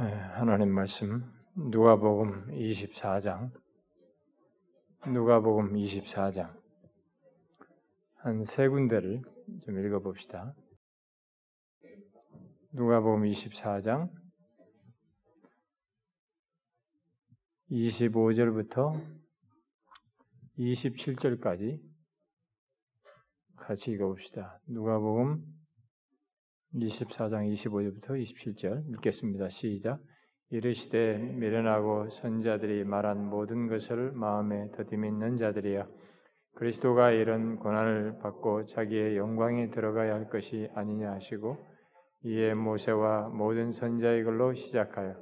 네, 하나님 말씀 누가복음 24장 누가복음 24장 한 세 군데를 좀 읽어 봅시다. 누가복음 24장 25절부터 27절까지 같이 읽어 봅시다. 누가복음 24장 25절부터 27절 읽겠습니다. 시작. 이르시되 미련하고 선자들이 말한 모든 것을 마음에 더디 믿는 자들이여 그리스도가 이런 고난을 받고 자기의 영광에 들어가야 할 것이 아니냐 하시고 이에 모세와 모든 선자의 글로 시작하여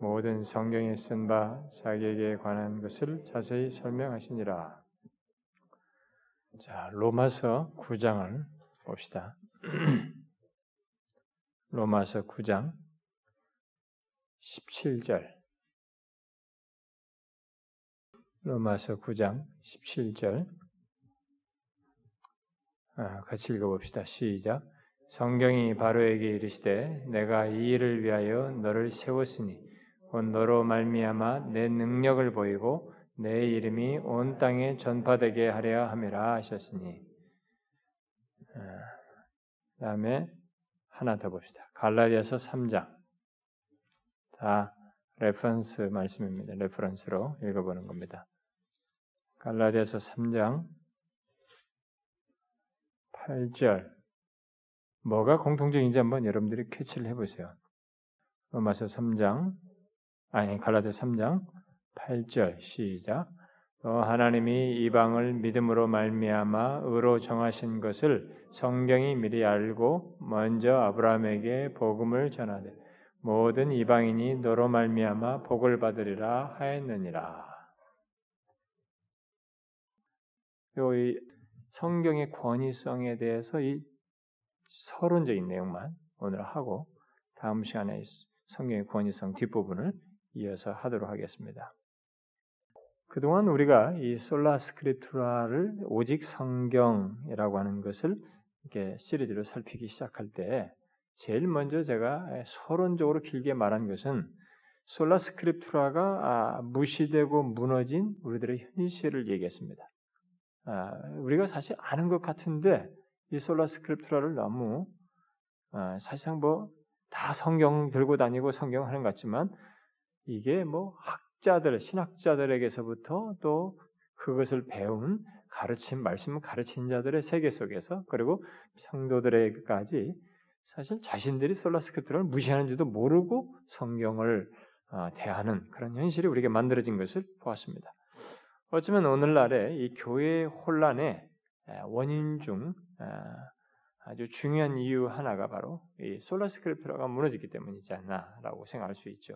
모든 성경에 쓴 바 자기에게 관한 것을 자세히 설명하시니라. 자, 로마서 9장을 봅시다. 로마서 9장 17절. 로마서 9장 17절. 아, 같이 읽어봅시다. 시작. 성경이 바로에게 이르시되 내가 이 일을 위하여 너를 세웠으니 곧 너로 말미암아 내 능력을 보이고 내 이름이 온 땅에 전파되게 하려 함이라 하셨으니. 아, 다음에 하나 더 봅시다. 갈라디아서 3장. 다 reference 말씀입니다. reference로 읽어보는 겁니다. 갈라디아서 3장 8절. 뭐가 공통적인지 한번 여러분들이 캐치를 해보세요. 로마서 3장, 아니, 갈라디아 3장 8절 시작. 또 하나님이 이방을 믿음으로 말미암아 의로 정하신 것을 성경이 미리 알고 먼저 아브라함에게 복음을 전하되 모든 이방인이 너로 말미암아 복을 받으리라 하였느니라. 이 성경의 권위성에 대해서 이 서론적인 내용만 오늘 하고 다음 시간에 성경의 권위성 뒷부분을 이어서 하도록 하겠습니다. 그동안 우리가 이 솔라 스크립투라를 오직 성경이라고 하는 것을 이렇게 시리즈로 살피기 시작할 때 제일 먼저 제가 서론적으로 길게 말한 것은 솔라 스크립투라가 아, 무시되고 무너진 우리들의 현실을 얘기했습니다. 아, 우리가 사실 아는 것 같은데 이 솔라 스크립투라를 너무 아, 사실상 뭐 다 성경 들고 다니고 성경 하는 것 같지만 이게 뭐 학, 학자들, 신학자들에게서부터 또 그것을 배운 가르침, 말씀을 가르친 자들의 세계 속에서 그리고 성도들에게까지 사실 자신들이 솔라스크립트를 무시하는지도 모르고 성경을 어, 대하는 그런 현실이 우리에게 만들어진 것을 보았습니다. 어쩌면 오늘날의 이 교회의 혼란의 원인 중 아주 중요한 이유 하나가 바로 이 Sola Scriptura가 무너졌기 때문이지 않나라고 생각할 수 있죠.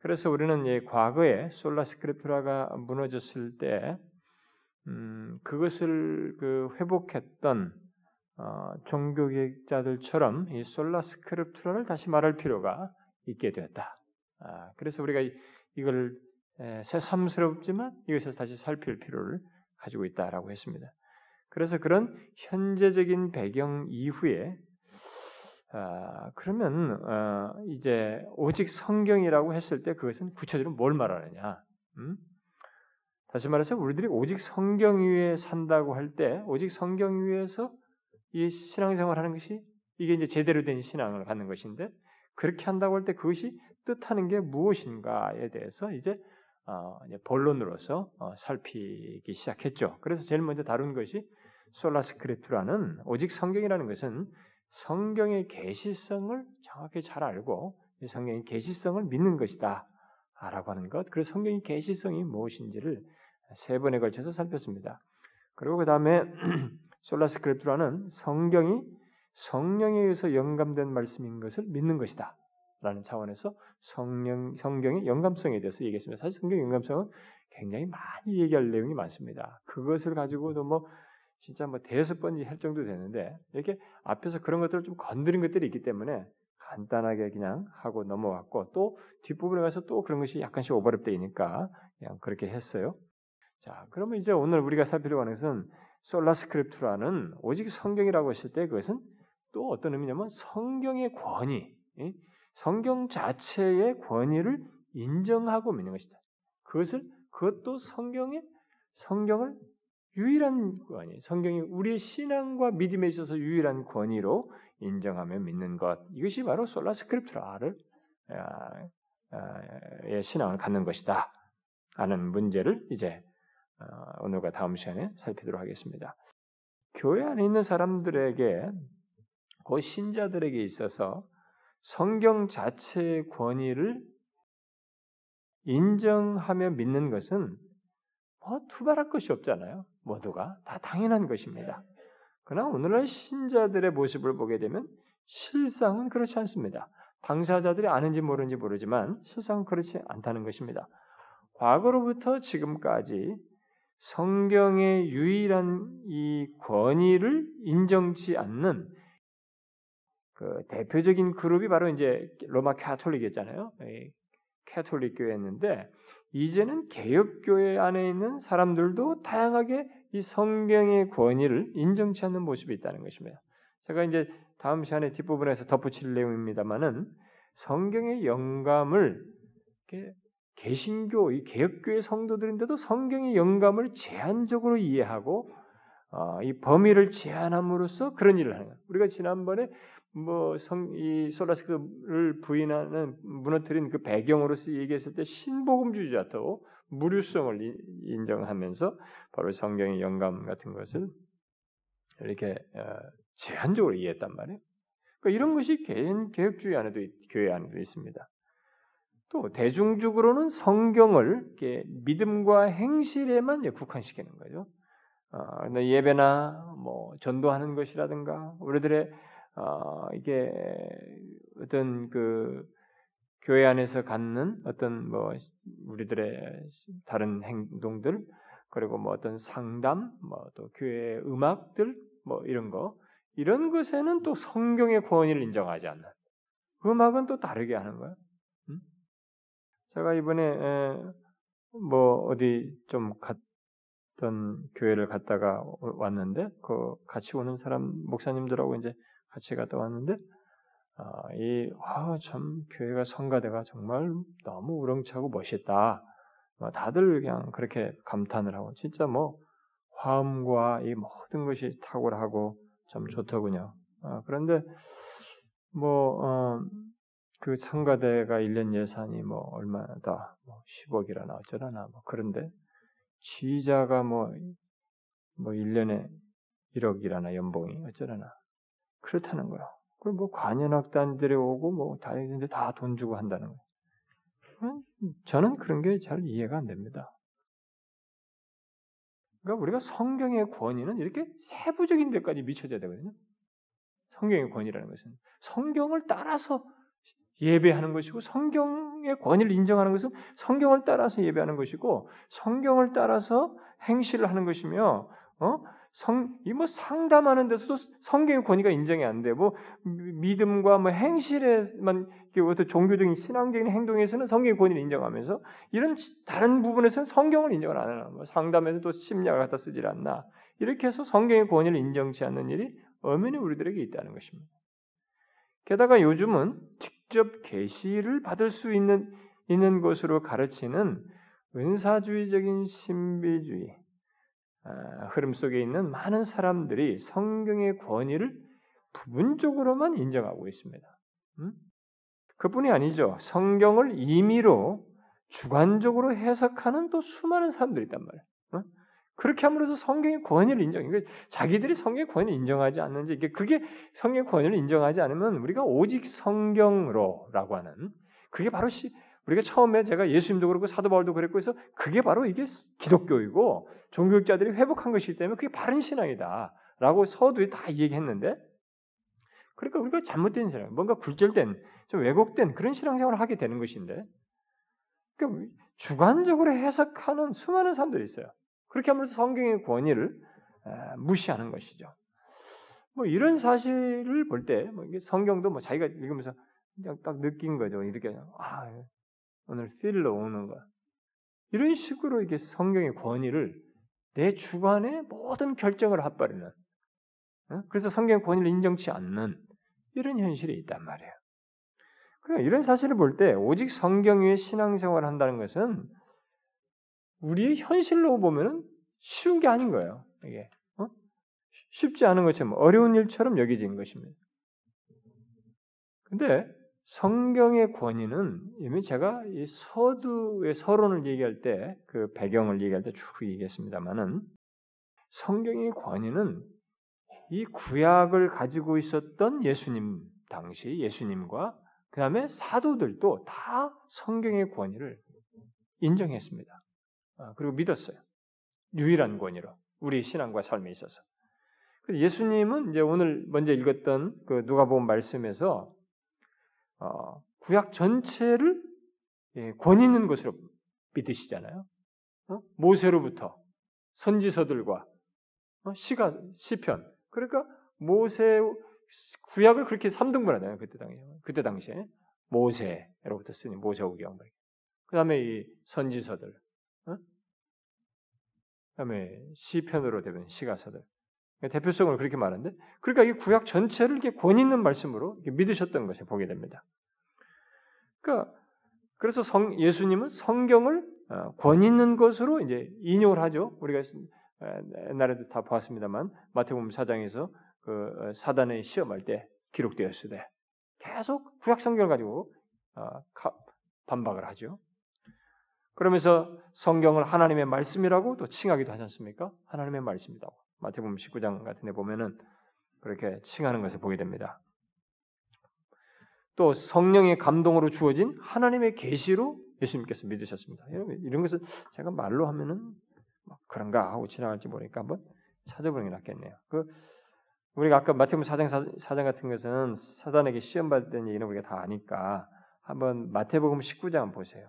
그래서 우리는 이 과거에 Sola Scriptura가 무너졌을 때 음, 그것을 그 회복했던 어, 종교개혁자들처럼 이 Sola Scriptura를 다시 말할 필요가 있게 되었다. 아, 그래서 우리가 이, 이걸 새삼스럽지만 이것을 다시 살필 필요를 가지고 있다라고 했습니다. 그래서 그런 현재적인 배경 이후에 아, 그러면 어, 이제 오직 성경이라고 했을 때 그것은 구체적으로 뭘 말하느냐? 음? 다시 말해서 우리들이 오직 성경 위에 산다고 할 때 오직 성경 위에서 이 신앙생활하는 것이 이게 이제 제대로 된 신앙을 갖는 것인데 그렇게 한다고 할 때 그것이 뜻하는 게 무엇인가에 대해서 이제, 어, 이제 본론으로서 어, 살피기 시작했죠. 그래서 제일 먼저 다룬 것이 솔라스크리투라는 오직 성경이라는 것은 성경의 계시성을 정확히 잘 알고 성경의 계시성을 믿는 것이다. 라고 하는 것. 그래서 성경의 계시성이 무엇인지를 세 번에 걸쳐서 살폈습니다. 그리고 그 다음에 솔라스크립트라는 성경이 성령에 의해서 영감된 말씀인 것을 믿는 것이다. 라는 차원에서 성령, 성경의 영감성에 대해서 얘기했습니다. 사실 성경의 영감성은 굉장히 많이 얘기할 내용이 많습니다. 그것을 가지고도 뭐 진짜 뭐 대여섯 번이 할 정도 되는데 이렇게 앞에서 그런 것들을 좀 건드린 것들이 있기 때문에 간단하게 그냥 하고 넘어왔고 또 뒷부분에 가서 또 그런 것이 약간씩 오버랩 되니까 그냥 그렇게 했어요. 자, 그러면 이제 오늘 우리가 살피려고 하는 것은 Sola Scriptura는 오직 성경이라고 했을 때 그것은 또 어떤 의미냐면 성경의 권위, 성경 자체의 권위를 인정하고 믿는 것이다. 그것을 그것도 성경의 성경을 유일한 권위, 성경이 우리의 신앙과 믿음에 있어서 유일한 권위로 인정하며 믿는 것. 이것이 바로 Sola Scriptura를 아, 아, 신앙을 갖는 것이다. 하는 문제를 이제 어, 오늘과 다음 시간에 살피도록 하겠습니다. 교회 안에 있는 사람들에게 그 신자들에게 있어서 성경 자체의 권위를 인정하며 믿는 것은 뭐 투발할 것이 없잖아요. 모두가 다 당연한 것입니다. 그러나 오늘날 신자들의 모습을 보게 되면 실상은 그렇지 않습니다. 당사자들이 아는지 모르는지 모르지만 실상은 그렇지 않다는 것입니다. 과거로부터 지금까지 성경의 유일한 이 권위를 인정치 않는 그 대표적인 그룹이 바로 이제 로마 카톨릭이었잖아요. 카톨릭 교회였는데 이제는 개혁 교회 안에 있는 사람들도 다양하게 이 성경의 권위를 인정치 않는 모습이 있다는 것입니다. 제가 이제 다음 시간에 뒷부분에서 덧붙일 내용입니다만은 성경의 영감을 개신교, 이 개혁교의 성도들인데도 성경의 영감을 제한적으로 이해하고 어, 이 범위를 제한함으로써 그런 일을 하는 거예요. 우리가 지난번에 뭐 성 이 솔라스크를 부인하는 무너뜨린 그 배경으로서 얘기했을 때 신복음주의자도 무류성을 인정하면서 바로 성경의 영감 같은 것을 이렇게 어, 제한적으로 이해했단 말이에요. 그러니까 이런 것이 개인 개혁주의 안에도 교회 안에도 있습니다. 또 대중적으로는 성경을 믿음과 행실에만 국한시키는 거죠. 어, 예배나 뭐 전도하는 것이라든가 우리들의 어, 이게 어떤 그 교회 안에서 갖는 어떤 뭐 우리들의 다른 행동들 그리고 뭐 어떤 상담 뭐 또 교회 음악들 뭐 이런 거 이런 것에는 또 성경의 권위를 인정하지 않는 음악은 또 다르게 하는 거예요. 제가 이번에 뭐 어디 좀 갔던 교회를 갔다가 왔는데 그 같이 오는 사람 목사님들하고 이제 같이 갔다 왔는데 아, 이참 아, 교회가 성가대가 정말 너무 우렁차고 멋있다. 뭐 다들 그냥 그렇게 감탄을 하고 진짜 뭐 화음과 이 모든 것이 탁월하고 참 좋더군요. 아, 그런데 뭐 어, 그 성가대가 1년 예산이 뭐 얼마다 뭐 10억이라나 어쩌라나 뭐 그런데 지자가 뭐, 뭐 1년에 1억이라나 연봉이 어쩌라나 그렇다는 거야. 그리고 뭐 관현악단들이 오고 뭐다 있는데 다돈 주고 한다는 거예요. 저는 그런 게 잘 이해가 안 됩니다. 그러니까 우리가 성경의 권위는 이렇게 세부적인 데까지 미쳐져야 되거든요. 성경의 권위라는 것은 성경을 따라서 예배하는 것이고 성경의 권위를 인정하는 것은 성경을 따라서 예배하는 것이고 성경을 따라서 행실을 하는 것이며 어? 성, 이 뭐 상담하는 데서도 성경의 권위가 인정이 안 되고 믿음과 뭐 행실에만 종교적인 신앙적인 행동에서는 성경의 권위를 인정하면서 이런 다른 부분에서는 성경을 인정을 안 하나. 뭐 상담에서도 심리학을 갖다 쓰질 않나. 이렇게 해서 성경의 권위를 인정치 않는 일이 엄연히 우리들에게 있다는 것입니다. 게다가 요즘은 직접 계시를 받을 수 있는 있는 것으로 가르치는 은사주의적인 신비주의 아, 흐름 속에 있는 많은 사람들이 성경의 권위를 부분적으로만 인정하고 있습니다. 음? 그뿐이 아니죠. 성경을 임의로 주관적으로 해석하는 또 수많은 사람들이 있단 말이에요. 어? 그렇게 함으로써 성경의 권위를 인정. 그러니까 자기들이 성경의 권위를 인정하지 않는지 그게 성경의 권위를 인정하지 않으면 우리가 오직 성경으로라고 하는 그게 바로 시, 우리가 처음에 제가 예수님도 그렇고 사도 바울도 그랬고 해서 그게 바로 이게 기독교이고 종교학자들이 회복한 것이기 때문에 그게 바른 신앙이다라고 서두에 다 얘기했는데 그러니까 우리가 잘못된 신앙, 뭔가 굴절된, 좀 왜곡된 그런 신앙생활을 하게 되는 것인데 그러니까 주관적으로 해석하는 수많은 사람들이 있어요. 그렇게 하면서 성경의 권위를 무시하는 것이죠. 뭐 이런 사실을 볼 때, 뭐 성경도 뭐 자기가 읽으면서 그냥 딱 느낀 거죠. 이렇게 아 오늘 필로 오는 거야. 이런 식으로 이게 성경의 권위를 내 주관의 모든 결정을 합버리는. 그래서 성경의 권위를 인정치 않는 이런 현실이 있단 말이에요. 그러니까 이런 사실을 볼 때 오직 성경 위에 신앙생활을 한다는 것은 우리의 현실로 보면은 쉬운 게 아닌 거예요. 이게 어? 쉽지 않은 것처럼 어려운 일처럼 여겨진 것입니다. 근데 성경의 권위는 이미 제가 이 서두의 서론을 얘기할 때 그 배경을 얘기할 때 쭉 얘기했습니다만은 성경의 권위는 이 구약을 가지고 있었던 예수님 당시 예수님과 그 다음에 사도들도 다 성경의 권위를 인정했습니다. 아, 그리고 믿었어요. 유일한 권위로 우리 신앙과 삶에 있어서. 예수님은 이제 오늘 먼저 읽었던 그 누가복음 말씀에서 어, 구약 전체를 예, 권 있는 것으로 믿으시잖아요. 어? 모세로부터 선지서들과 어? 시가 시편. 그러니까 모세 구약을 그렇게 3등분하잖아요. 그때 당시에. 그때 당시에 모세로부터 쓰니 모세오경 그다음에 이 선지서들. 어? 그다음에 시편으로 되는 시가서들. 대표성을 그렇게 말하는데, 그러니까 이 구약 전체를 이렇게 권 있는 말씀으로 믿으셨던 것을 보게 됩니다. 그러니까 그래서 성, 예수님은 성경을 어, 권 있는 것으로 이제 인용을 하죠. 우리가 옛날에도 다 보았습니다만 마태복음 4장에서 그 어, 사단의 시험할 때 기록되었을 때 계속 구약 성경을 가지고 어, 반박을 하죠. 그러면서 성경을 하나님의 말씀이라고 또 칭하기도 하지 않습니까? 하나님의 말씀이라고. 마태복음 19장 같은 데 보면은 그렇게 칭하는 것을 보게 됩니다. 또 성령의 감동으로 주어진 하나님의 계시로 예수님께서 믿으셨습니다. 이런 것을 제가 말로 하면은 그런가 하고 지나갈지 모르니까 한번 찾아보는 게 낫겠네요. 그 우리가 아까 마태복음 4장 4장 같은 것은 사단에게 시험 받던 얘기는 우리가 다 아니까 한번 마태복음 19장 보세요.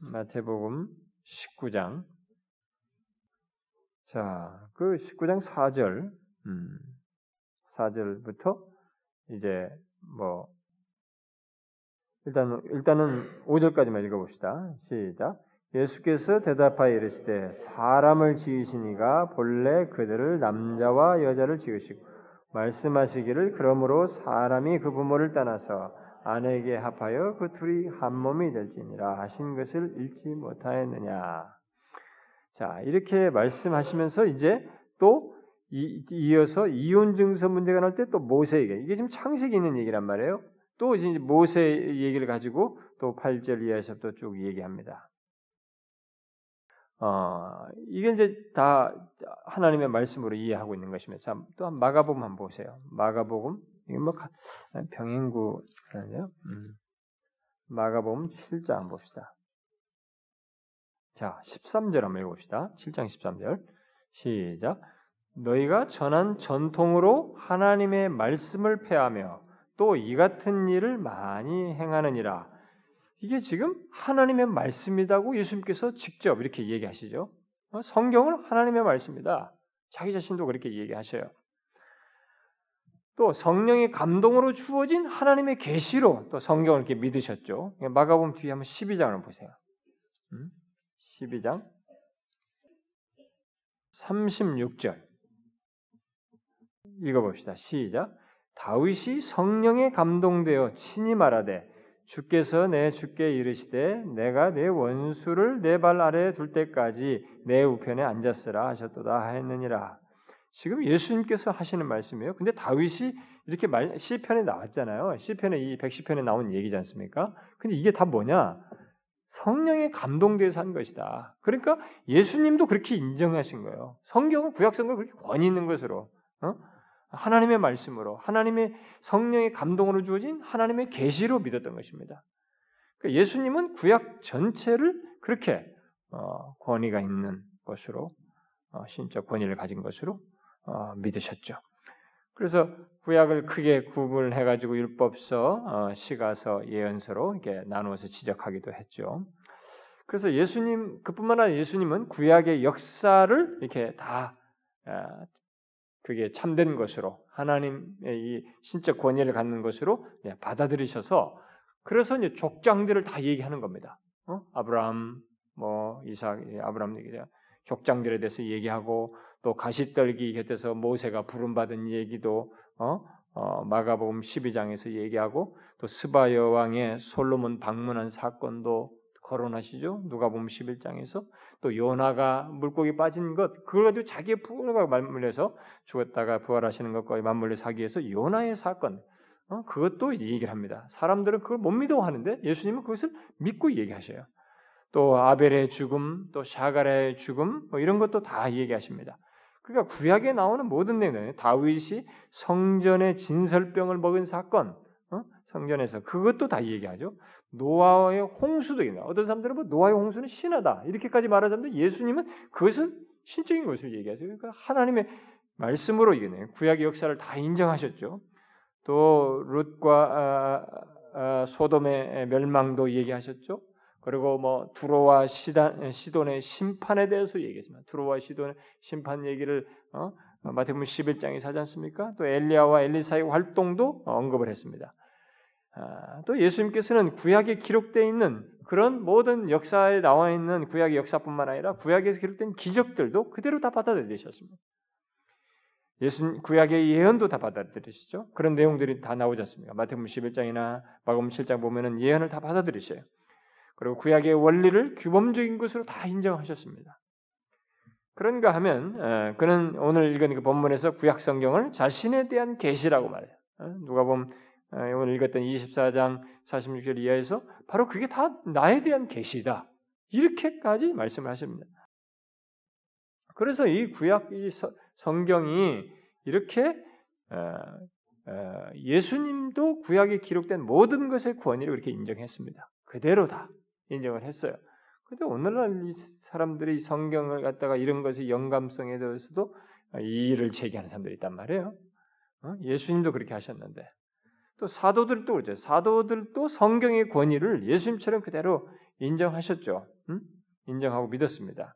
마태복음 19장 자, 그 19장 4절, 음, 4절부터 이제 뭐 일단 일단은 5절까지만 읽어봅시다. 시작. 예수께서 대답하여 이르시되 사람을 지으시니가 본래 그들을 남자와 여자를 지으시고 말씀하시기를 그러므로 사람이 그 부모를 떠나서 아내에게 합하여 그 둘이 한 몸이 될지니라 하신 것을 읽지 못하였느냐. 자, 이렇게 말씀하시면서 이제 또 이, 어서 이혼 증서 문제가 날때또 모세에게 이게 지금 창세기 있는 얘기란 말이에요. 또 이제 모세 얘기를 가지고 또 8절 이하에서부터 쭉 얘기합니다. 어, 이게 이제 다 하나님의 말씀으로 이해하고 있는 것입니다. 자, 또 마가복음 한번 보세요. 마가복음 이게 뭐 병행구라네요. 음. 마가복음 7장 한번 봅시다. 자, 13절 한번 읽어봅시다. 7장 13절. 시작. 너희가 전한 전통으로 하나님의 말씀을 폐하며 또 이 같은 일을 많이 행하느니라. 이게 지금 하나님의 말씀이라고 예수님께서 직접 이렇게 얘기하시죠. 어, 성경은 하나님의 말씀이다. 자기 자신도 그렇게 얘기하셔요. 또 성령의 감동으로 주어진 하나님의 계시로 또 성경을 이렇게 믿으셨죠. 마가복음 뒤에 한번 12장을 보세요. 음? 12장 36절 읽어봅시다. 시작. 다윗이 성령에 감동되어 친히 말하되 주께서 내 주께 이르시되 내가 내 원수를 내 발 아래에 둘 때까지 내 우편에 앉았으라 하셨도다 하였느니라. 지금 예수님께서 하시는 말씀이에요. 근데 다윗이 이렇게 말, 시편에 나왔잖아요. 시편에 이 110편에 나온 얘기지 않습니까? 근데 이게 다 뭐냐? 성령의 감동돼서 한 것이다. 그러니까 예수님도 그렇게 인정하신 거예요. 성경은 구약성경을 그렇게 권위 있는 것으로 어? 하나님의 말씀으로 하나님의 성령의 감동으로 주어진 하나님의 계시로 믿었던 것입니다. 그러니까 예수님은 구약 전체를 그렇게 어, 권위가 있는 것으로 어, 신적 권위를 가진 것으로 어, 믿으셨죠. 그래서 구약을 크게 구분을 해가지고 율법서, 어, 시가서, 예언서로 이렇게 나누어서 지적하기도 했죠. 그래서 예수님 그뿐만 아니라 예수님은 구약의 역사를 이렇게 다 어, 그게 참된 것으로 하나님의 이 신적 권위를 갖는 것으로 받아들이셔서 그래서 이제 족장들을 다 얘기하는 겁니다. 어? 아브라함, 뭐 이삭, 아브라함 얘기죠. 족장들에 대해서 얘기하고 또 가시떨기 곁에서 모세가 부름받은 얘기도 어? 어, 마가복음 12장에서 얘기하고 또 스바 여왕의 솔로몬 방문한 사건도 거론하시죠. 누가복음 11장에서 또 요나가 물고기 빠진 것 그걸 가지고 자기의 부활과 맞물려서 죽었다가 부활하시는 것과 맞물려서 하기 위해서 요나의 사건 어, 그것도 얘기를 합니다. 사람들은 그걸 못 믿어 하는데 예수님은 그것을 믿고 얘기하셔요. 또 아벨의 죽음, 또 샤갈의 죽음 뭐 이런 것도 다 얘기하십니다. 그러니까 구약에 나오는 모든 내용, 다윗이 성전의 진설병을 먹은 사건, 어? 성전에서 그것도 다 얘기하죠. 노아의 홍수도 있나. 어떤 사람들은 뭐 노아의 홍수는 신하다 이렇게까지 말하자면 예수님은 그것은 신적인 것을 얘기하세요. 그러니까 하나님의 말씀으로 이겨내 구약의 역사를 다 인정하셨죠. 또 룻과 아, 아, 소돔의 멸망도 얘기하셨죠. 그리고 뭐 두로와 시단, 시돈의 심판에 대해서 얘기했습니다. 두로와 시돈의 심판 얘기를 어? 마태복음 11장에 사지 않습니까? 또 엘리야와 엘리사의 활동도 언급을 했습니다. 아, 또 예수님께서는 구약에 기록되어 있는 그런 모든 역사에 나와 있는 구약의 역사뿐만 아니라 구약에서 기록된 기적들도 그대로 다 받아들이셨습니다. 예수 구약의 예언도 다 받아들이시죠. 그런 내용들이 다 나오지 않습니까? 마태복음 11장이나 마가복음 7장 보면은 예언을 다 받아들이셔요. 그리고 구약의 원리를 규범적인 것으로 다 인정하셨습니다. 그런가 하면 그는 오늘 읽은 그 본문에서 구약 성경을 자신에 대한 계시라고 말해요. 누가 보면 오늘 읽었던 24장 46절 이하에서 바로 그게 다 나에 대한 계시다. 이렇게까지 말씀을 하십니다. 그래서 이 구약 이 성경이 이렇게 예수님도 구약에 기록된 모든 것의 권위를 이렇게 인정했습니다. 그대로 다 인정을 했어요. 근데 오늘날 이 사람들이 성경을 갖다가 이런 것의 영감성에 대해서도 이의를 제기하는 사람들이 있단 말이에요. 어? 예수님도 그렇게 하셨는데 또 사도들도 그렇죠. 사도들도 성경의 권위를 예수님처럼 그대로 인정하셨죠. 응? 인정하고 믿었습니다.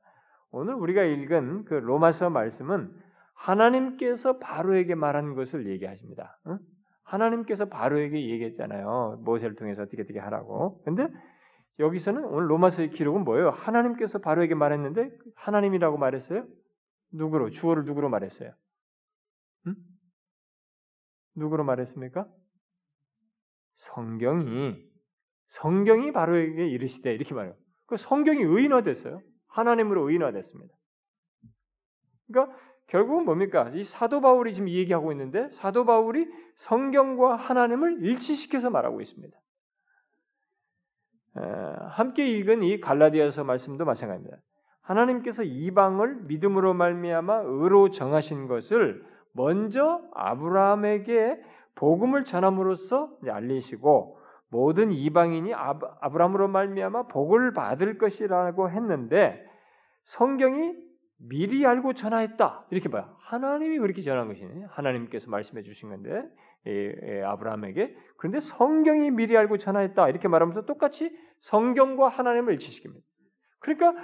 오늘 우리가 읽은 그 로마서 말씀은 하나님께서 바로에게 말한 것을 얘기하십니다. 응? 하나님께서 바로에게 얘기했잖아요. 모세를 통해서 어떻게 어떻게 하라고. 근데 여기서는 오늘 로마서의 기록은 뭐예요? 하나님께서 바로에게 말했는데 하나님이라고 말했어요? 누구로? 주어를 누구로 말했어요? 응? 누구로 말했습니까? 성경이 성경이 바로에게 이르시되 이렇게 말해요. 그 성경이 의인화됐어요. 하나님으로 의인화됐습니다. 그러니까 결국은 뭡니까? 이 사도 바울이 지금 얘기하고 있는데 사도 바울이 성경과 하나님을 일치시켜서 말하고 있습니다. 함께 읽은 이 갈라디아서 말씀도 마찬가지입니다. 하나님께서 이방을 믿음으로 말미암아 의로 정하신 것을 먼저 아브라함에게 복음을 전함으로써 알리시고 모든 이방인이 아브라함으로 말미암아 복을 받을 것이라고 했는데 성경이 미리 알고 전하였다 이렇게 봐요. 하나님이 그렇게 전한 것이네. 하나님께서 말씀해 주신 건데 아브라함에게 그런데 성경이 미리 알고 전하였다 이렇게 말하면서 똑같이 성경과 하나님을 일치시킵니다. 그러니까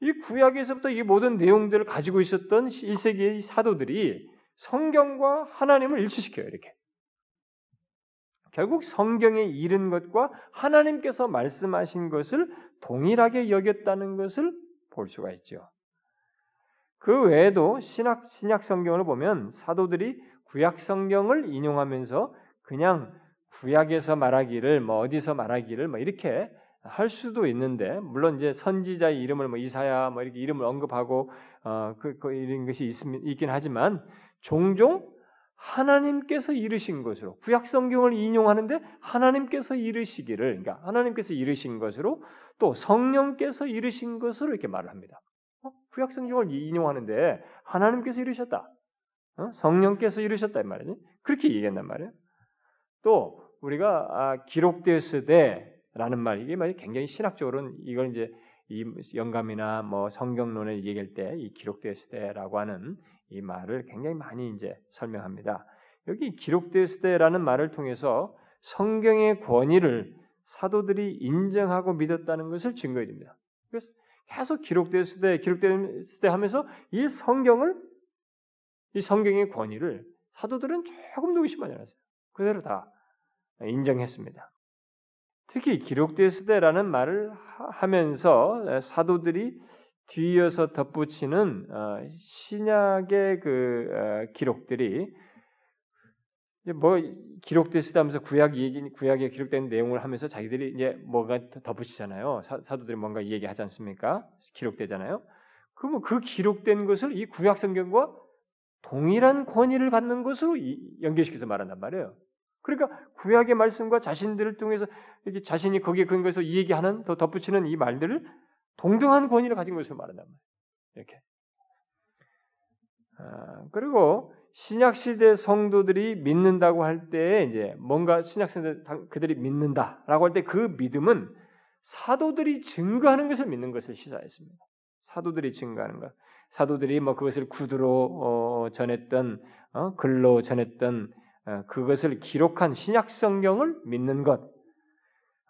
이 구약에서부터 이 모든 내용들을 가지고 있었던 1세기의 사도들이 성경과 하나님을 일치시켜요 이렇게. 결국 성경에 이른 것과 하나님께서 말씀하신 것을 동일하게 여겼다는 것을 볼 수가 있죠. 그 외에도 신약 신약 성경을 보면 사도들이 구약 성경을 인용하면서 그냥 구약에서 말하기를 뭐 어디서 말하기를 뭐 이렇게 할 수도 있는데 물론 이제 선지자의 이름을 뭐 이사야 뭐 이렇게 이름을 언급하고 어그 그 이런 것이 있, 있긴 하지만 종종 하나님께서 이르신 것으로 구약 성경을 인용하는데 하나님께서 이르시기를 그러니까 하나님께서 이르신 것으로 또 성령께서 이르신 것으로 이렇게 말을 합니다. 어? 구약 성경을 인용하는데 하나님께서 이르셨다. 어? 성령께서 이르셨다 이 말이지. 그렇게 얘기한단 말이에요. 또 우리가 아, 기록되었을 때라는 말 이게 말 굉장히 신학적으로는 이걸 이제 이 영감이나 뭐 성경론을 얘기할 때 이 기록되었을 때라고 하는 이 말을 굉장히 많이 이제 설명합니다. 여기 기록되었을 때라는 말을 통해서 성경의 권위를 사도들이 인정하고 믿었다는 것을 증거해 줍니다. 그래서 계속 기록되었을 때, 기록되었을 때 하면서 이 성경을, 이 성경의 권위를 사도들은 조금도 의심하지 않았어요. 그대로 다 인정했습니다. 특히 기록되었을 때라는 말을 하면서 사도들이 뒤이어서 덧붙이는 어, 신약의 그 어, 기록들이 뭐 기록됐다면서 구약 얘기 구약에 기록된 내용을 하면서 자기들이 이제 뭐가 덧붙이잖아요. 사, 도들이 뭔가 얘기하지 않습니까? 기록되잖아요. 그러면 그 기록된 것을 이 구약 성경과 동일한 권위를 갖는 것으로 연결시켜서 말한단 말이에요. 그러니까 구약의 말씀과 자신들을 통해서 이렇게 자신이 거기에 근거해서 이 얘기하는 더 덧붙이는 이 말들을 동등한 권위를 가진 것으로 말한단 말이에요. 이렇게. 아, 그리고 신약 시대 성도들이 믿는다고 할 때 이제 뭔가 신약 시대 그들이 믿는다라고 할 때 그 믿음은 사도들이 증거하는 것을 믿는 것을 시사했습니다. 사도들이 증거하는 것. 사도들이 뭐 그것을 구두로 어, 전했던 어, 글로 전했던 어, 그것을 기록한 신약 성경을 믿는 것,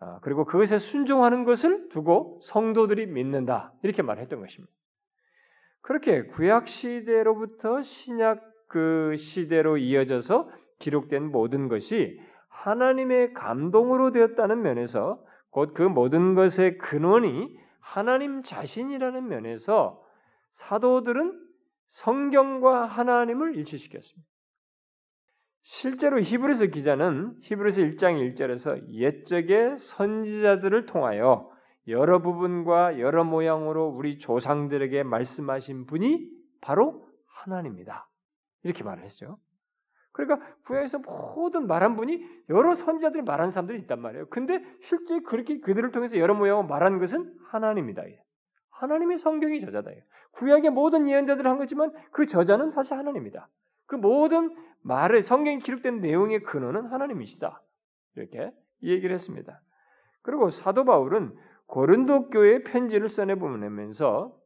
어, 그리고 그것에 순종하는 것을 두고 성도들이 믿는다 이렇게 말했던 것입니다. 그렇게 구약 시대로부터 신약 그 시대로 이어져서 기록된 모든 것이 하나님의 감동으로 되었다는 면에서 곧 그 모든 것의 근원이 하나님 자신이라는 면에서 사도들은 성경과 하나님을 일치시켰습니다. 실제로 히브리서 기자는 히브리서 1장 1절에서 옛적의 선지자들을 통하여 여러 부분과 여러 모양으로 우리 조상들에게 말씀하신 분이 바로 하나님입니다. 이렇게 말을 했죠. 그러니까 구약에서 모든 말한 분이 여러 선지자들이 말한 사람들이 있단 말이에요. 근데 실제 그렇게 그들을 통해서 여러 모양으로 말한 것은 하나님입니다. 하나님의 성경이 저자다. 구약의 모든 예언자들을 한 거지만 그 저자는 사실 하나님입니다. 그 모든 말을 성경에 기록된 내용의 근원은 하나님이시다. 이렇게 얘기를 했습니다. 그리고 사도 바울은 고린도 교회에 편지를 써내 보면서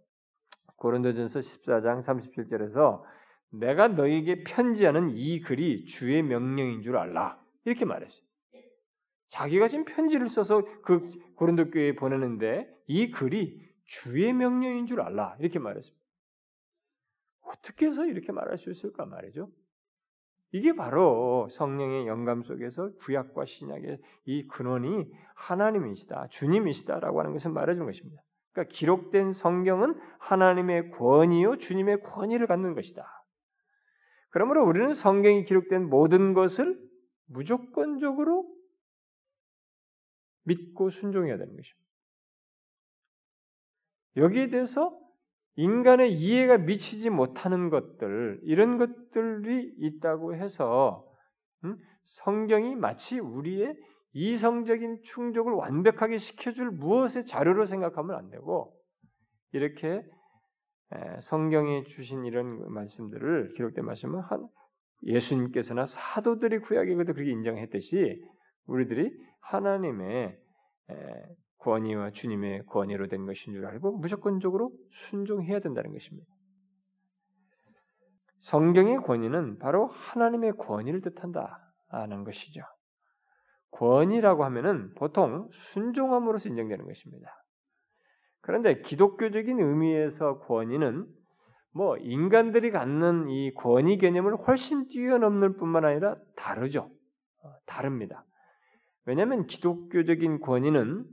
고린도전서 14장 37절에서 내가 너에게 편지하는 이 글이 주의 명령인 줄 알라. 이렇게 말했어요. 자기가 지금 편지를 써서 그 고린도 교회에 보내는데 이 글이 주의 명령인 줄 알라. 이렇게 말했습니다. 어떻게 해서 이렇게 말할 수 있을까 말이죠. 이게 바로 성령의 영감 속에서 구약과 신약의 이 근원이 하나님이시다, 주님이시다라고 하는 것을 말해주는 것입니다. 그러니까 기록된 성경은 하나님의 권위요, 주님의 권위를 갖는 것이다. 그러므로 우리는 성경이 기록된 모든 것을 무조건적으로 믿고 순종해야 되는 것입니다. 여기에 대해서 인간의 이해가 미치지 못하는 것들, 이런 것들이 있다고 해서 음? 성경이 마치 우리의 이성적인 충족을 완벽하게 시켜줄 무엇의 자료로 생각하면 안 되고 이렇게 성경에 주신 이런 말씀들을 기록된 말씀은 한 예수님께서나 사도들이 구약에도 그렇게 인정했듯이 우리들이 하나님의 권위와 주님의 권위로 된 것인 줄 알고 무조건적으로 순종해야 된다는 것입니다. 성경의 권위는 바로 하나님의 권위를 뜻한다는 것이죠. 권위라고 하면은 보통 순종함으로써 인정되는 것입니다. 그런데 기독교적인 의미에서 권위는 뭐 인간들이 갖는 이 권위 개념을 훨씬 뛰어넘는 뿐만 아니라 다르죠. 어, 다릅니다. 왜냐하면 기독교적인 권위는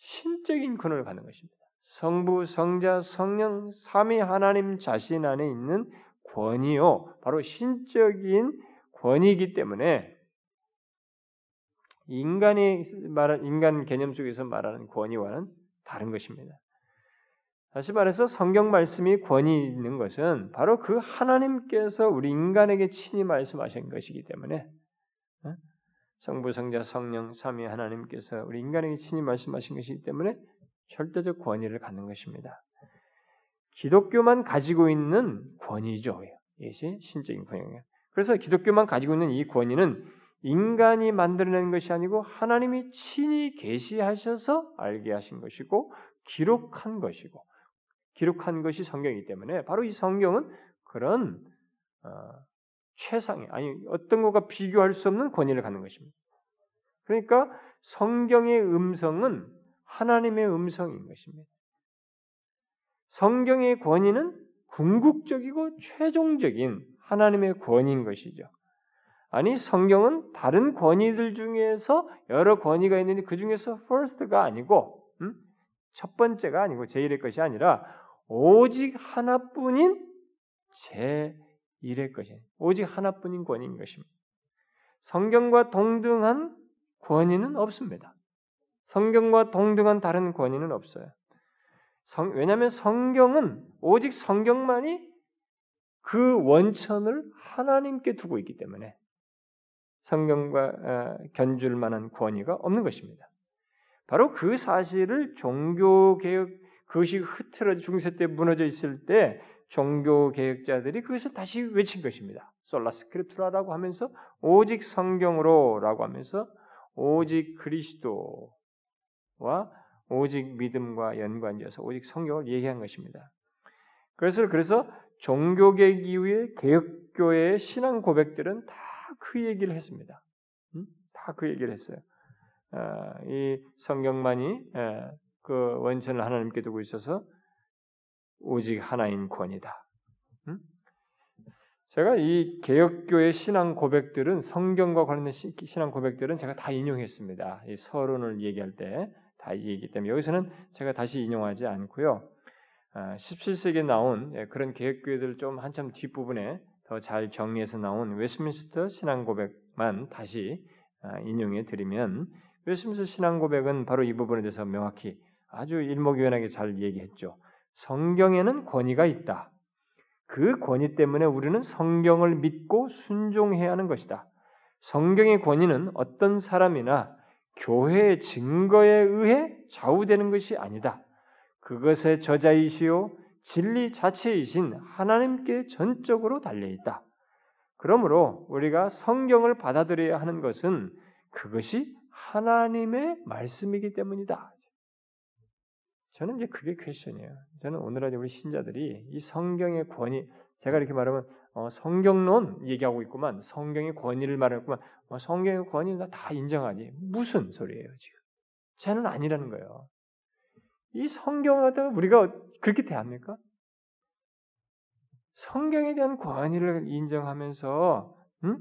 신적인 근원을 갖는 것입니다. 성부, 성자, 성령, 삼위 하나님 자신 안에 있는 권위요. 바로 신적인 권위이기 때문에 인간이 말한 인간 개념 속에서 말하는 권위와는 다른 것입니다. 다시 말해서 성경 말씀이 권위 있는 것은 바로 그 하나님께서 우리 인간에게 친히 말씀하신 것이기 때문에 어? 성부, 성자, 성령, 삼위 하나님께서 우리 인간에게 친히 말씀하신 것이기 때문에 절대적 권위를 갖는 것입니다. 기독교만 가지고 있는 권위죠. 이것이 신적인 권위예요. 그래서 기독교만 가지고 있는 이 권위는 인간이 만들어낸 것이 아니고 하나님이 친히 계시하셔서 알게 하신 것이고 기록한 것이고 기록한 것이 성경이기 때문에 바로 이 성경은 그런 어, 최상의 아니 어떤 것과 비교할 수 없는 권위를 갖는 것입니다. 그러니까 성경의 음성은 하나님의 음성인 것입니다. 성경의 권위는 궁극적이고 최종적인 하나님의 권위인 것이죠. 아니 성경은 다른 권위들 중에서 여러 권위가 있는데 그 중에서 first가 아니고 음? 첫 번째가 아니고 제일의 것이 아니라 오직 하나뿐인 제 1의 것이 오직 하나뿐인 권위인 것입니다. 성경과 동등한 권위는 없습니다. 성경과 동등한 다른 권위는 없어요. 성, 왜냐하면 성경은 오직 성경만이 그 원천을 하나님께 두고 있기 때문에 성경과 어, 견줄 만한 권위가 없는 것입니다. 바로 그 사실을 종교 개혁 그것이 흐트러져 중세 때 무너져 있을 때 종교 개혁자들이 그것을 다시 외친 것입니다. 솔라스크립투라라고 하면서 오직 성경으로라고 하면서 오직 그리스도와 오직 믿음과 연관지어서 오직 성경을 얘기한 것입니다. 그래서 그래서 종교개혁 이후에 개혁교회의 신앙 고백들은 다 그 얘기를 했습니다. 음? 다그 얘기를 했어요. 아, 이 성경만이 그 원천을 하나님께 두고 있어서 오직 하나인 권이다. 음? 제가 이 개혁교의 신앙 고백들은 성경과 관련된 신앙 고백들은 제가 다 인용했습니다. 이 서론을 얘기할 때 다 얘기기 때문에 여기서는 제가 다시 인용하지 않고요. 17세기에 아, 나온 예, 그런 개혁교회들 좀 한참 뒷부분에 더 잘 정리해서 나온 웨스민스터 신앙 고백만 다시 아, 인용해 드리면 웨스민스터 신앙 고백은 바로 이 부분에 대해서 명확히 아주 일목요연하게 잘 얘기했죠. 성경에는 권위가 있다. 그 권위 때문에 우리는 성경을 믿고 순종해야 하는 것이다. 성경의 권위는 어떤 사람이나 교회의 증거에 의해 좌우되는 것이 아니다. 그것의 저자이시요 진리 자체이신 하나님께 전적으로 달려 있다. 그러므로 우리가 성경을 받아들여야 하는 것은 그것이 하나님의 말씀이기 때문이다. 저는 이제 그게 퀘션이에요. 저는 오늘날 우리 신자들이 이 성경의 권위, 제가 이렇게 말하면 어, 성경론 얘기하고 있구만, 성경의 권위를 말했구만, 어, 성경의 권위 나다 인정하지. 무슨 소리예요 지금? 저는 아니라는 거예요. 이 성경을 갖다가 우리가 그렇게 대합니까? 성경에 대한 권위를 인정하면서, 음?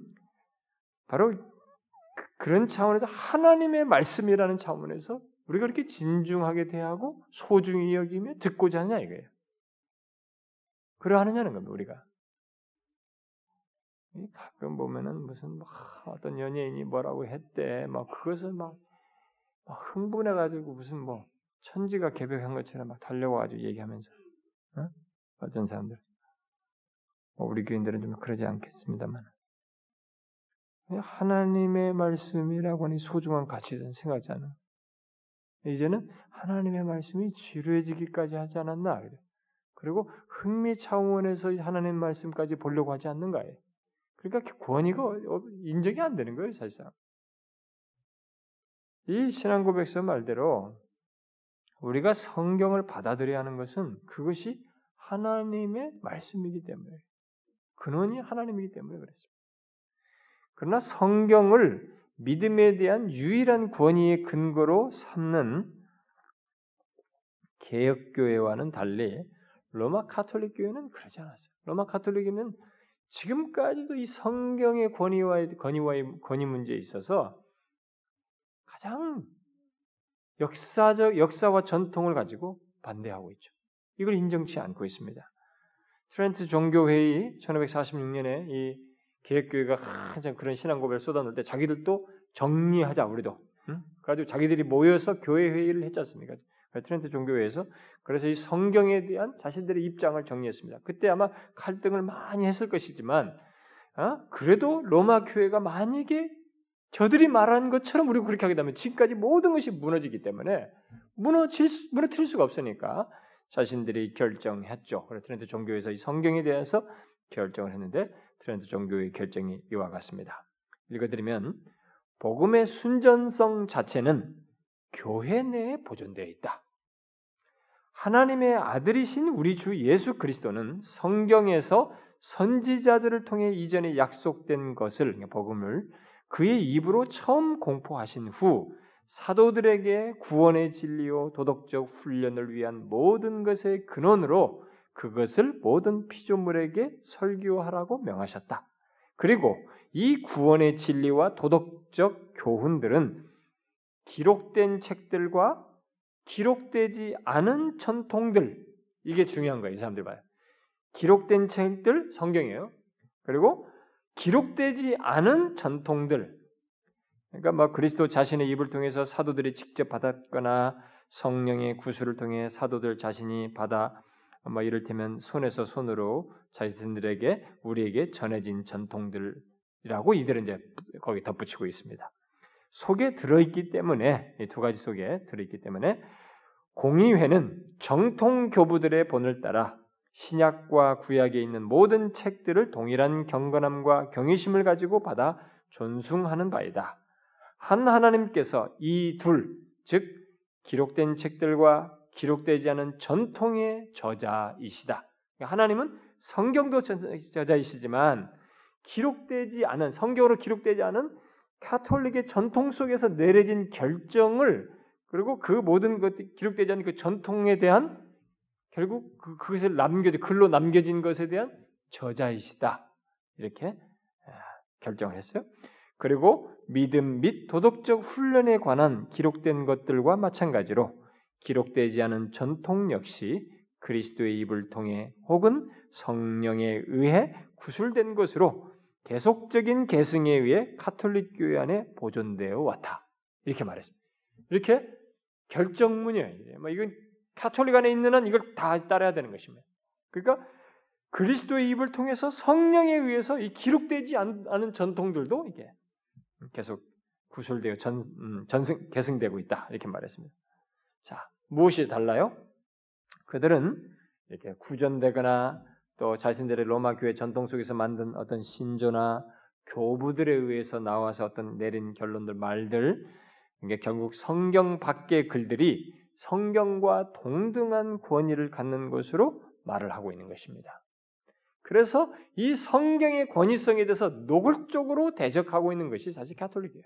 바로 그, 그런 차원에서 하나님의 말씀이라는 차원에서 우리가 그렇게 진중하게 대하고 소중히 여기며 듣고자 하냐 이거예요. 그러하느냐는 겁니다. 우리가 가끔 보면은 무슨 막 어떤 연예인이 뭐라고 했대, 막 그것을 막, 막 흥분해가지고 무슨 뭐 천지가 개벽한 것처럼 막 달려와가지고 얘기하면서 어? 어떤 사람들 뭐 우리 교인들은 좀 그러지 않겠습니다만 하나님의 말씀이라고 하니 소중한 가치든 생각하지 않아. 이제는 하나님의 말씀이 지루해지기까지 하지 않았나? 그리고 흥미 차원에서 하나님 말씀까지 보려고 하지 않는가요? 그러니까 권위가 인정이 안 되는 거예요, 사실상. 이 신앙 고백서 말대로 우리가 성경을 받아들여야 하는 것은 그것이 하나님의 말씀이기 때문에 근원이 하나님이기 때문에 그렇습니다. 그러나 성경을 믿음에 대한 유일한 권위의 근거로 삼는 개혁교회와는 달리 로마 카톨릭 교회는 그러지 않았어요. 로마 카톨릭은 지금까지도 이 성경의 권위와의 권위와의 권위 문제에 있어서 가장 역사적 역사와 전통을 가지고 반대하고 있죠. 이걸 인정치 않고 있습니다. 트렌트 종교회의 1546년에 이 개혁교회가 한참 그런 신앙 고백을 쏟아놓을 때 자기들도 정리하자 우리도. 응? 그래가지고 자기들이 모여서 교회 회의를 했지 않습니까? 트렌트 종교회에서 그래서 이 성경에 대한 자신들의 입장을 정리했습니다. 그때 아마 갈등을 많이 했을 것이지만 어? 그래도 로마 교회가 만약에 저들이 말한 것처럼 우리가 그렇게 하게 되면 지금까지 모든 것이 무너지기 때문에 무너질 수, 무너뜨릴 수가 없으니까 자신들이 결정했죠. 그래서 트렌트 종교에서 이 성경에 대해서 결정을 했는데 트렌트 종교의 결정이 이와 같습니다. 읽어드리면 복음의 순전성 자체는 교회 내에 보존되어 있다. 하나님의 아들이신 우리 주 예수 그리스도는 성경에서 선지자들을 통해 이전에 약속된 것을 복음을 그의 입으로 처음 공포하신 후 사도들에게 구원의 진리요 도덕적 훈련을 위한 모든 것의 근원으로 그것을 모든 피조물에게 설교하라고 명하셨다. 그리고 이 구원의 진리와 도덕적 교훈들은 기록된 책들과 기록되지 않은 전통들 이게 중요한 거예요. 이 사람들 봐요. 기록된 책들 성경이에요. 그리고 기록되지 않은 전통들, 그러니까 뭐 그리스도 자신의 입을 통해서 사도들이 직접 받았거나 성령의 구술을 통해 사도들 자신이 받아 뭐 이를테면 손에서 손으로 자신들에게 우리에게 전해진 전통들이라고 이들은 이제 거기 덧붙이고 있습니다. 속에 들어있기 때문에 이 두 가지 속에 들어있기 때문에 공의회는 정통 교부들의 본을 따라 신약과 구약에 있는 모든 책들을 동일한 경건함과 경외심을 가지고 받아 존숭하는 바이다. 한 하나님께서 이 둘, 즉 기록된 책들과 기록되지 않은 전통의 저자이시다. 그러니까 하나님은 성경도 저자이시지만 기록되지 않은 성경으로 기록되지 않은 카톨릭의 전통 속에서 내려진 결정을 그리고 그 모든 것 기록되지 않은 그 전통에 대한 결국 그, 그것을 남겨진 글로 남겨진 것에 대한 저자이시다 이렇게 아, 결정을 했어요. 그리고 믿음 및 도덕적 훈련에 관한 기록된 것들과 마찬가지로 기록되지 않은 전통 역시 그리스도의 입을 통해 혹은 성령에 의해 구술된 것으로 계속적인 계승에 의해 카톨릭 교회 안에 보존되어 왔다. 이렇게 말했습니다. 이렇게 결정문이에요. 뭐 이건 카톨릭 안에 있는 한 이걸 다 따라야 되는 것입니다. 그러니까 그리스도의 입을 통해서 성령에 의해서 이 기록되지 않은 전통들도 이게 계속 구술되어 전, 음, 전승, 계승되고 있다. 이렇게 말했습니다. 자, 무엇이 달라요? 그들은 이렇게 구전되거나 또 자신들의 로마 교회 전통 속에서 만든 어떤 신조나 교부들에 의해서 나와서 어떤 내린 결론들 말들 그러니까 결국 성경 밖의 글들이 성경과 동등한 권위를 갖는 것으로 말을 하고 있는 것입니다. 그래서 이 성경의 권위성에 대해서 노골적으로 대적하고 있는 것이 사실 가톨릭이에요.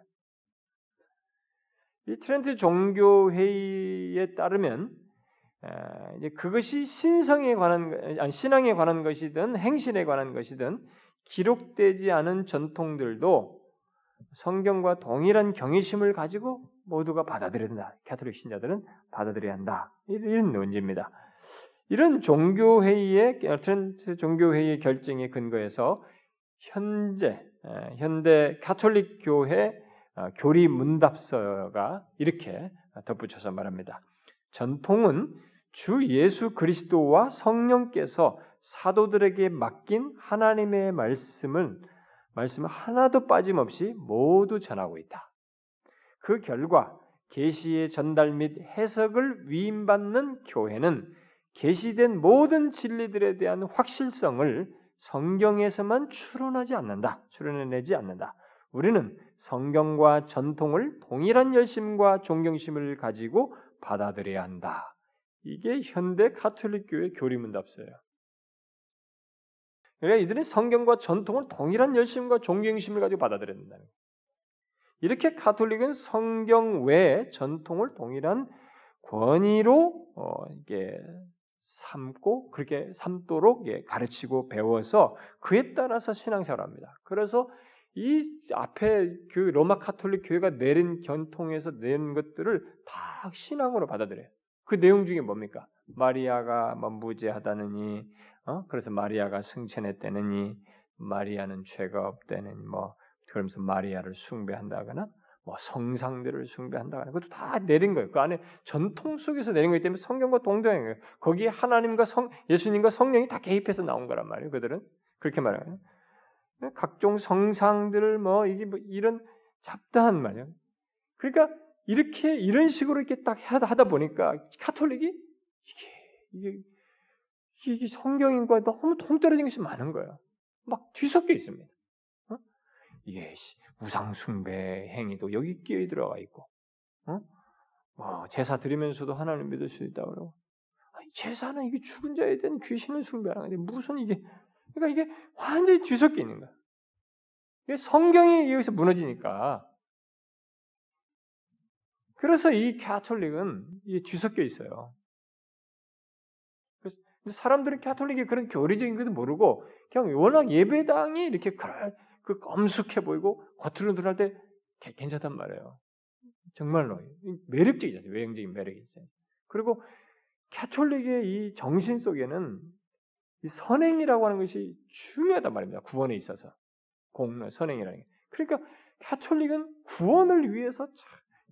이 트렌트 종교 회의에 따르면 이제 그것이 신성에 관한 아니 신앙에 관한 것이든 행실에 관한 것이든 기록되지 않은 전통들도 성경과 동일한 경외심을 가지고 모두가 받아들여야 된다. 가톨릭 신자들은 받아들여야 한다. 이런 논지입니다. 이런 종교 회의의 트렌트 종교 회의의 결정에 근거해서 현재 현대 가톨릭 교회 어, 교리 문답서가 이렇게 덧붙여서 말합니다. 전통은 주 예수 그리스도와 성령께서 사도들에게 맡긴 하나님의 말씀을 말씀 하나도 빠짐없이 모두 전하고 있다. 그 결과 계시의 전달 및 해석을 위임받는 교회는 계시된 모든 진리들에 대한 확실성을 성경에서만 추론하지 않는다. 추론해내지 않는다. 우리는 성경과 전통을 동일한 열심과 존경심을 가지고 받아들여야 한다. 이게 현대 카톨릭 교회 교리문답서예요. 그러니까 이들은 성경과 전통을 동일한 열심과 존경심을 가지고 받아들여야 된다는 거예요. 이렇게 카톨릭은 성경 외에 전통을 동일한 권위로 어, 이게 삼고 그렇게 삼도록 예, 가르치고 배워서 그에 따라서 신앙생활합니다. 그래서 이 앞에 그 로마 카톨릭 교회가 내린 견통에서 낸 것들을 다 신앙으로 받아들여요. 그 내용 중에 뭡니까? 마리아가 뭐 무죄하다느니, 어? 그래서 마리아가 승천했다느니, 마리아는 죄가 없다느니, 뭐 그러면서 마리아를 숭배한다거나, 뭐 성상들을 숭배한다거나, 그것도 다 내린 거예요. 그 안에 전통 속에서 내린 거기 때문에 성경과 동등한 거예요. 거기에 하나님과 성, 예수님과 성령이 다 개입해서 나온 거란 말이에요. 그들은 그렇게 말해요. 각종 성상들을 뭐 이게 뭐 이런 잡다한 말이야. 그러니까 이렇게 이런 식으로 이렇게 딱 하다 보니까 카톨릭이 이게 이게 이게 성경인과 너무 동떨어진 것이 많은 거예요. 막 뒤섞여 있습니다. 어? 이게 우상 숭배 행위도 여기 끼어 들어가 있고, 어? 뭐 제사 드리면서도 하나님 믿을 수 있다 그러고, 아니, 제사는 이게 죽은 자에 대한 귀신을 숭배하는 건데 무슨 이게 그러니까 이게 완전히 뒤섞여 있는 거야. 이게 성경이 여기서 무너지니까. 그래서 이 가톨릭은 이게 뒤섞여 있어요. 사람들은 가톨릭이 그런 교리적인 것도 모르고 그냥 워낙 예배당이 이렇게 그 엄숙해 보이고 겉으로 들어갈 때 괜찮단 말이에요. 정말로 매력적이잖아요. 외형적인 매력이 있어요. 그리고 가톨릭의 이 정신 속에는 이 선행이라고 하는 것이 중요하단 말입니다. 구원에 있어서. 공로 선행이라는 게. 그러니까 가톨릭은 구원을 위해서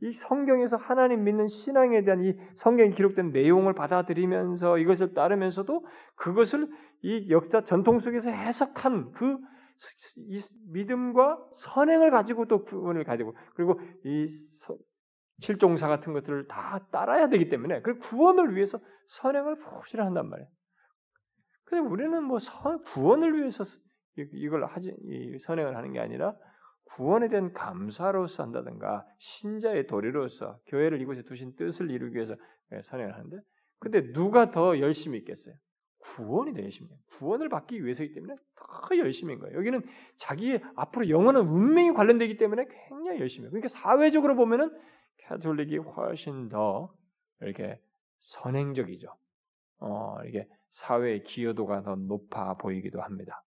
이 성경에서 하나님 믿는 신앙에 대한 이 성경에 기록된 내용을 받아들이면서 이것을 따르면서도 그것을 이 역사 전통 속에서 해석한 그 믿음과 선행을 가지고 또 구원을 가지고 그리고 이 칠종사 같은 것들을 다 따라야 되기 때문에 그 구원을 위해서 선행을 부실히 한단 말이에요. 근데 우리는 뭐 선, 구원을 위해서 이걸 하지 선행을 하는 게 아니라 구원에 대한 감사로서 한다든가 신자의 도리로서 교회를 이곳에 두신 뜻을 이루기 위해서 예, 선행을 하는데 근데 누가 더 열심히 있겠어요? 구원이 더 열심히. 구원을 받기 위해서이기 때문에 더 열심인 거예요. 여기는 자기의 앞으로 영원한 운명이 관련되기 때문에 굉장히 열심히 해요. 그러니까 사회적으로 보면은 캐톨릭이 훨씬 더 이렇게 선행적이죠. 어, 이게 사회의 기여도가 더 높아 보이기도 합니다.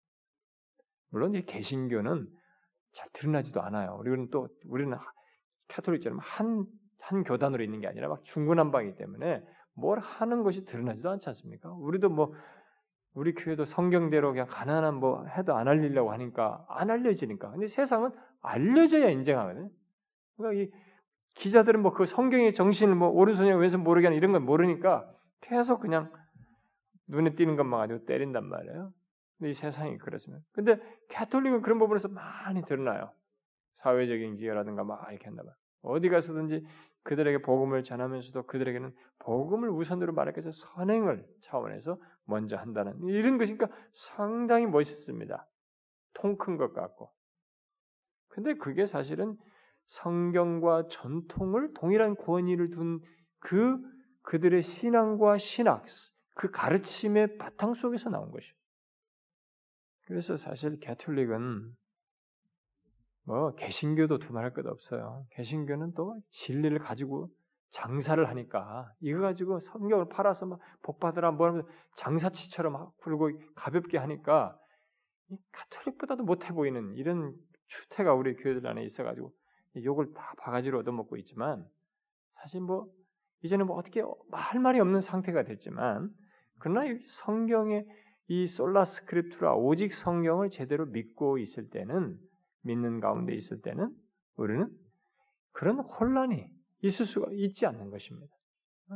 물론 이 개신교는 잘 드러나지도 않아요. 우리는 또 우리는 캐톨릭처럼 한, 한 교단으로 있는 게 아니라 막 중구난방이기 때문에 뭘 하는 것이 드러나지도 않지 않습니까? 우리도 뭐 우리 교회도 성경대로 그냥 가난한 뭐 해도 안 알리려고 하니까 안 알려지니까. 근데 세상은 알려져야 인정하거든요. 그러니까 이 기자들은 뭐 그 성경의 정신을 뭐 오른손이나 왼손 모르게 하는 이런 걸 모르니까 계속 그냥 눈에 띄는 것만 가지고 때린단 말이에요. 근데 이 세상이 그렇습니다. 근데 캐톨릭은 그런 부분에서 많이 드러나요. 사회적인 기여라든가 막 이렇게 한다 말. 어디 가서든지 그들에게 복음을 전하면서도 그들에게는 복음을 우선으로 말하기 위해서 선행을 차원에서 먼저 한다는 이런 것이니까 상당히 멋있습니다. 통 큰 것 같고. 근데 그게 사실은 성경과 전통을 동일한 권위를 둔 그 그들의 신앙과 신학, 그 가르침의 바탕 속에서 나온 것이죠. 그래서 사실 캐톨릭은 뭐 개신교도 두말할 것 없어요. 개신교는 또 진리를 가지고 장사를 하니까 이거 가지고 성경을 팔아서 막 복받으라 뭐 장사치처럼 굴고 가볍게 하니까 이 카톨릭보다도 못해 보이는 이런 추태가 우리 교회들 안에 있어가지고 욕을 다 바가지로 얻어먹고 있지만 사실 뭐 이제는 뭐 어떻게 할 말이 없는 상태가 됐지만 그러나 성경의 이 솔라 스크립투라 오직 성경을 제대로 믿고 있을 때는 믿는 가운데 있을 때는 우리는 그런 혼란이 있을 수가 있지 않는 것입니다.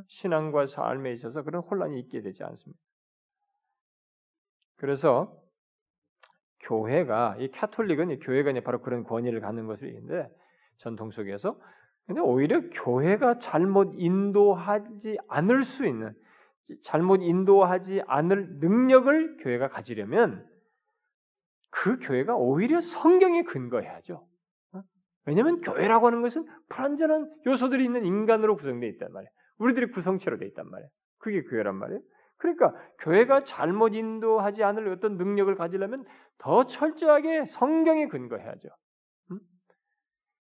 신앙과 삶에 있어서 그런 혼란이 있게 되지 않습니다. 그래서 교회가 이 카톨릭은 이 교회가 바로 그런 권위를 갖는 것을 있는데 전통 속에서 근데 오히려 교회가 잘못 인도하지 않을 수 있는 잘못 인도하지 않을 능력을 교회가 가지려면 그 교회가 오히려 성경에 근거해야죠. 어? 왜냐하면 교회라고 하는 것은 불완전한 요소들이 있는 인간으로 구성되어 있단 말이에요. 우리들이 구성체로 되어 있단 말이에요. 그게 교회란 말이에요. 그러니까 교회가 잘못 인도하지 않을 어떤 능력을 가지려면 더 철저하게 성경에 근거해야죠.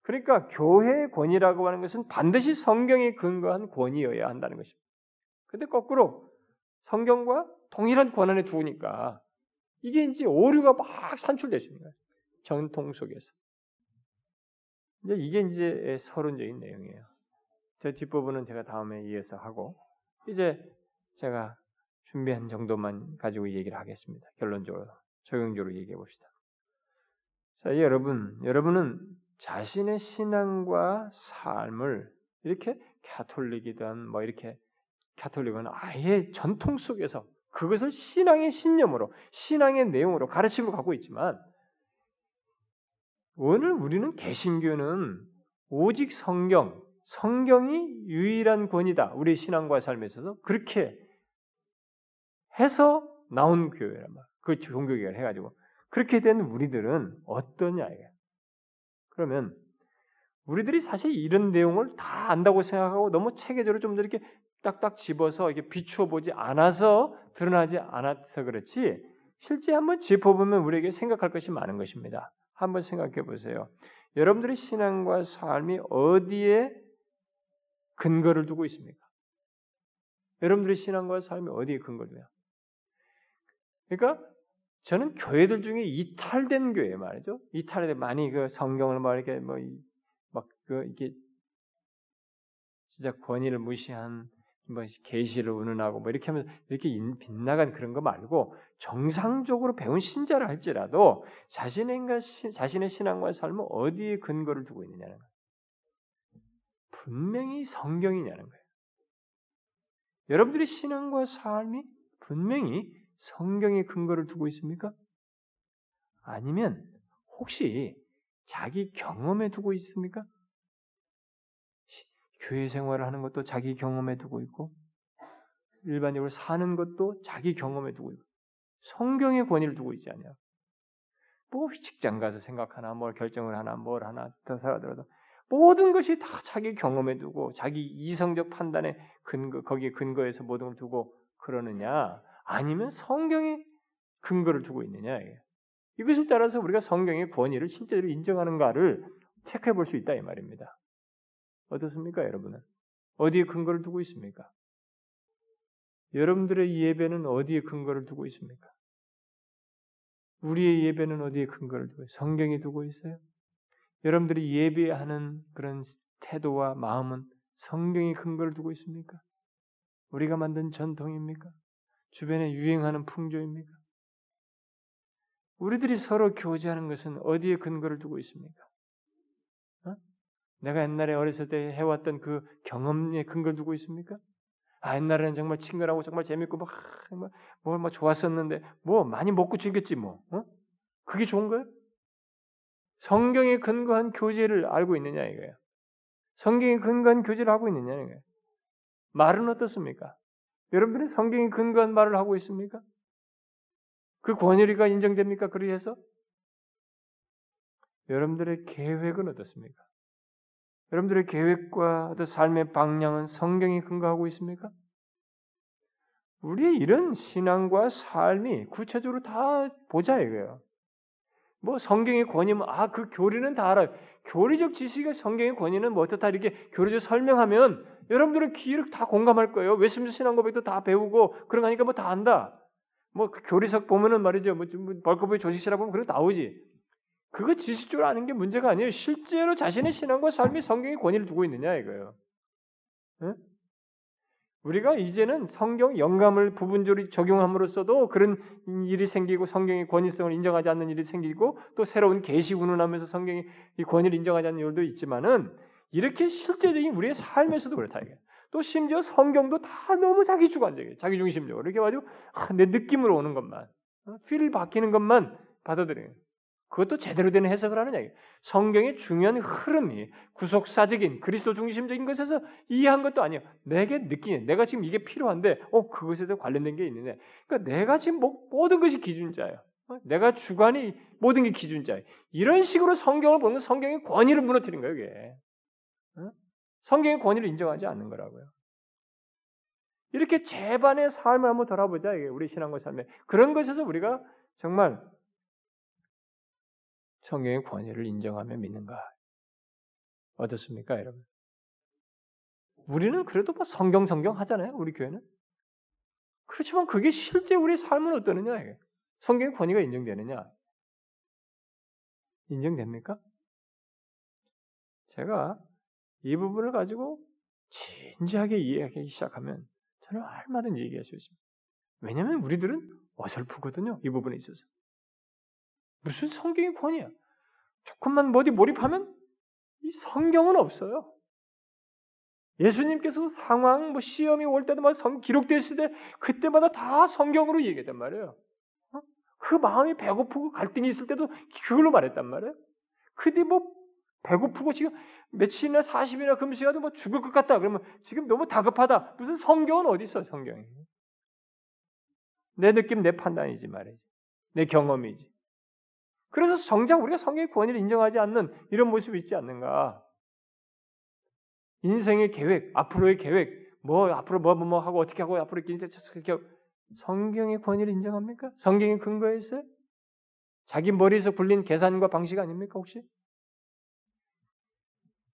그러니까 교회의 권위라고 하는 것은 반드시 성경에 근거한 권위여야 한다는 것입니다. 근데 거꾸로 성경과 동일한 권한에 두니까 이게 이제 오류가 막 산출됐습니다. 전통 속에서. 이제 이게 이제 서론적인 내용이에요. 제 뒷부분은 제가 다음에 이어서 하고 이제 제가 준비한 정도만 가지고 얘기를 하겠습니다. 결론적으로 적용적으로 얘기해 봅시다. 자, 여러분, 여러분은 자신의 신앙과 삶을 이렇게 가톨릭이든 뭐 이렇게 가톨릭은 아예 전통 속에서 그것을 신앙의 신념으로, 신앙의 내용으로 가르침을 갖고 있지만 오늘 우리는 개신교는 오직 성경, 성경이 유일한 권이다. 우리 신앙과 삶에 있어서 그렇게 해서 나온 교회란 말. 그 종교개혁을 해가지고 그렇게 된 우리들은 어떠냐 이게. 그러면 우리들이 사실 이런 내용을 다 안다고 생각하고 너무 체계적으로 좀 이렇게 딱딱 집어서 이게 비추어 보지 않아서 드러나지 않아서 그렇지 실제 한번 짚어보면 우리에게 생각할 것이 많은 것입니다. 한번 생각해 보세요. 여러분들의 신앙과 삶이 어디에 근거를 두고 있습니까? 여러분들의 신앙과 삶이 어디에 근거를 둬요? 그러니까 저는 교회들 중에 이탈된 교회 말이죠. 이탈된 많이 그 성경을 막 이렇게 뭐막그 이게 진짜 권위를 무시한 뭐 계시를 운운하고 뭐 이렇게 하면서 이렇게 빗나간 그런 거 말고 정상적으로 배운 신자를 할지라도 자신의 자신의 신앙과 삶은 어디에 근거를 두고 있느냐는 거예요. 분명히 성경이냐는 거예요. 여러분들의 신앙과 삶이 분명히 성경에 근거를 두고 있습니까? 아니면 혹시 자기 경험에 두고 있습니까? 교회 생활을 하는 것도 자기 경험에 두고 있고 일반적으로 사는 것도 자기 경험에 두고 있고 성경의 권위를 두고 있지 않냐? 뭐 직장 가서 생각하나 뭘 결정을 하나 뭘 하나 더 살아들어도 모든 것이 다 자기 경험에 두고 자기 이성적 판단에 근거 거기에 근거해서 모든 걸 두고 그러느냐 아니면 성경의 근거를 두고 있느냐 이것을 따라서 우리가 성경의 권위를 실제로 인정하는가를 체크해 볼 수 있다 이 말입니다. 어떻습니까, 여러분은? 어디에 근거를 두고 있습니까? 여러분들의 예배는 어디에 근거를 두고 있습니까? 우리의 예배는 어디에 근거를 두고 있어요? 성경에 두고 있어요? 여러분들이 예배하는 그런 태도와 마음은 성경에 근거를 두고 있습니까? 우리가 만든 전통입니까? 주변에 유행하는 풍조입니까? 우리들이 서로 교제하는 것은 어디에 근거를 두고 있습니까? 어? 내가 옛날에 어렸을 때 해왔던 그 경험에 근거를 두고 있습니까? 아 옛날에는 정말 친근하고 정말 재밌고 막 정말 뭘막 좋았었는데 뭐 많이 먹고 즐겼지 뭐 어? 그게 좋은 거예요? 성경에 근거한 교제를 알고 있느냐 이거예요. 성경에 근거한 교제를 하고 있느냐 이거예요. 말은 어떻습니까? 여러분들이 성경에 근거한 말을 하고 있습니까? 그 권위가 인정됩니까? 그리해서 여러분들의 계획은 어떻습니까? 여러분들의 계획과 삶의 방향은 성경에 근거하고 있습니까? 우리의 이런 신앙과 삶이 구체적으로 다 보자 이거예요. 뭐 성경의 권위면 아 그 교리는 다 알아요. 교리적 지식의 성경의 권위는 뭐 어떻다 이렇게 교리적 설명하면 여러분들은 귀를 다 공감할 거예요. 웨스민스 신앙 고백도 다 배우고 그런 거니까 뭐 다 안다. 뭐 그 교리석 보면은 말이죠. 뭐 벌크부의 조직시라 보면 그런 거 나오지. 그거 지식적으로 아는 게 문제가 아니에요. 실제로 자신의 신앙과 삶이 성경의 권위를 두고 있느냐 이거예요. 응? 우리가 이제는 성경 영감을 부분적으로 적용함으로써도 그런 일이 생기고 성경의 권위성을 인정하지 않는 일이 생기고 또 새로운 계시 운운하면서 성경의 이 권위를 인정하지 않는 일도 있지만은 이렇게 실제적인 우리의 삶에서도 그렇다 이게. 또 심지어 성경도 다 너무 자기 주관적이에요. 자기 중심적으로 이렇게 가지고 아, 내 느낌으로 오는 것만, 필 어, 바뀌는 것만 받아들여요. 그것도 제대로 된 해석을 하느냐. 성경의 중요한 흐름이 구속사적인 그리스도 중심적인 것에서 이해한 것도 아니에요. 내게 느끼는 내가 지금 이게 필요한데 어 그것에 대 관련된 게 있느냐. 그러니까 내가 지금 뭐, 모든 것이 기준자예요. 어? 내가 주관이 모든 게 기준자예요. 이런 식으로 성경을 보면 성경의 권위를 무너뜨린 거예요. 이게. 어? 성경의 권위를 인정하지 않는 거라고요. 이렇게 재반의 삶을 한번 돌아보자. 이게 우리 신앙과 삶에 그런 것에서 우리가 정말 성경의 권위를 인정하며 믿는가? 어떻습니까, 여러분? 우리는 그래도 뭐 성경 성경 하잖아요, 우리 교회는. 그렇지만 그게 실제 우리 삶은 어떠느냐? 성경의 권위가 인정되느냐? 인정됩니까? 제가 이 부분을 가지고 진지하게 이해하기 시작하면 저는 얼마든지 얘기할 수 있습니다. 왜냐하면 우리들은 어설프거든요. 이 부분에 있어서. 무슨 성경의 권위야? 조금만 어디 몰입하면 이 성경은 없어요. 예수님께서 상황, 뭐 시험이 올막 성, 기록됐을 때 그때마다 다 성경으로 얘기했단 말이에요. 어? 그 마음이 배고프고 갈등이 있을 때도 그걸로 말했단 말이에요. 근데 뭐 배고프고 지금 며칠이나 40일이나 금식하도 뭐 죽을 것 같다. 그러면 지금 너무 다급하다. 무슨 성경은 어디 있어, 성경이. 내 느낌, 내 판단이지 말이지. 내 경험이지. 그래서 정작 우리가 성경의 권위를 인정하지 않는 이런 모습이 있지 않는가? 인생의 계획, 앞으로의 계획, 뭐 앞으로 뭐 뭐 뭐 하고 어떻게 하고 앞으로 인생 어떻게 성경의 권위를 인정합니까? 성경의 근거에 있어요? 자기 머리에서 굴린 계산과 방식 아닙니까 혹시?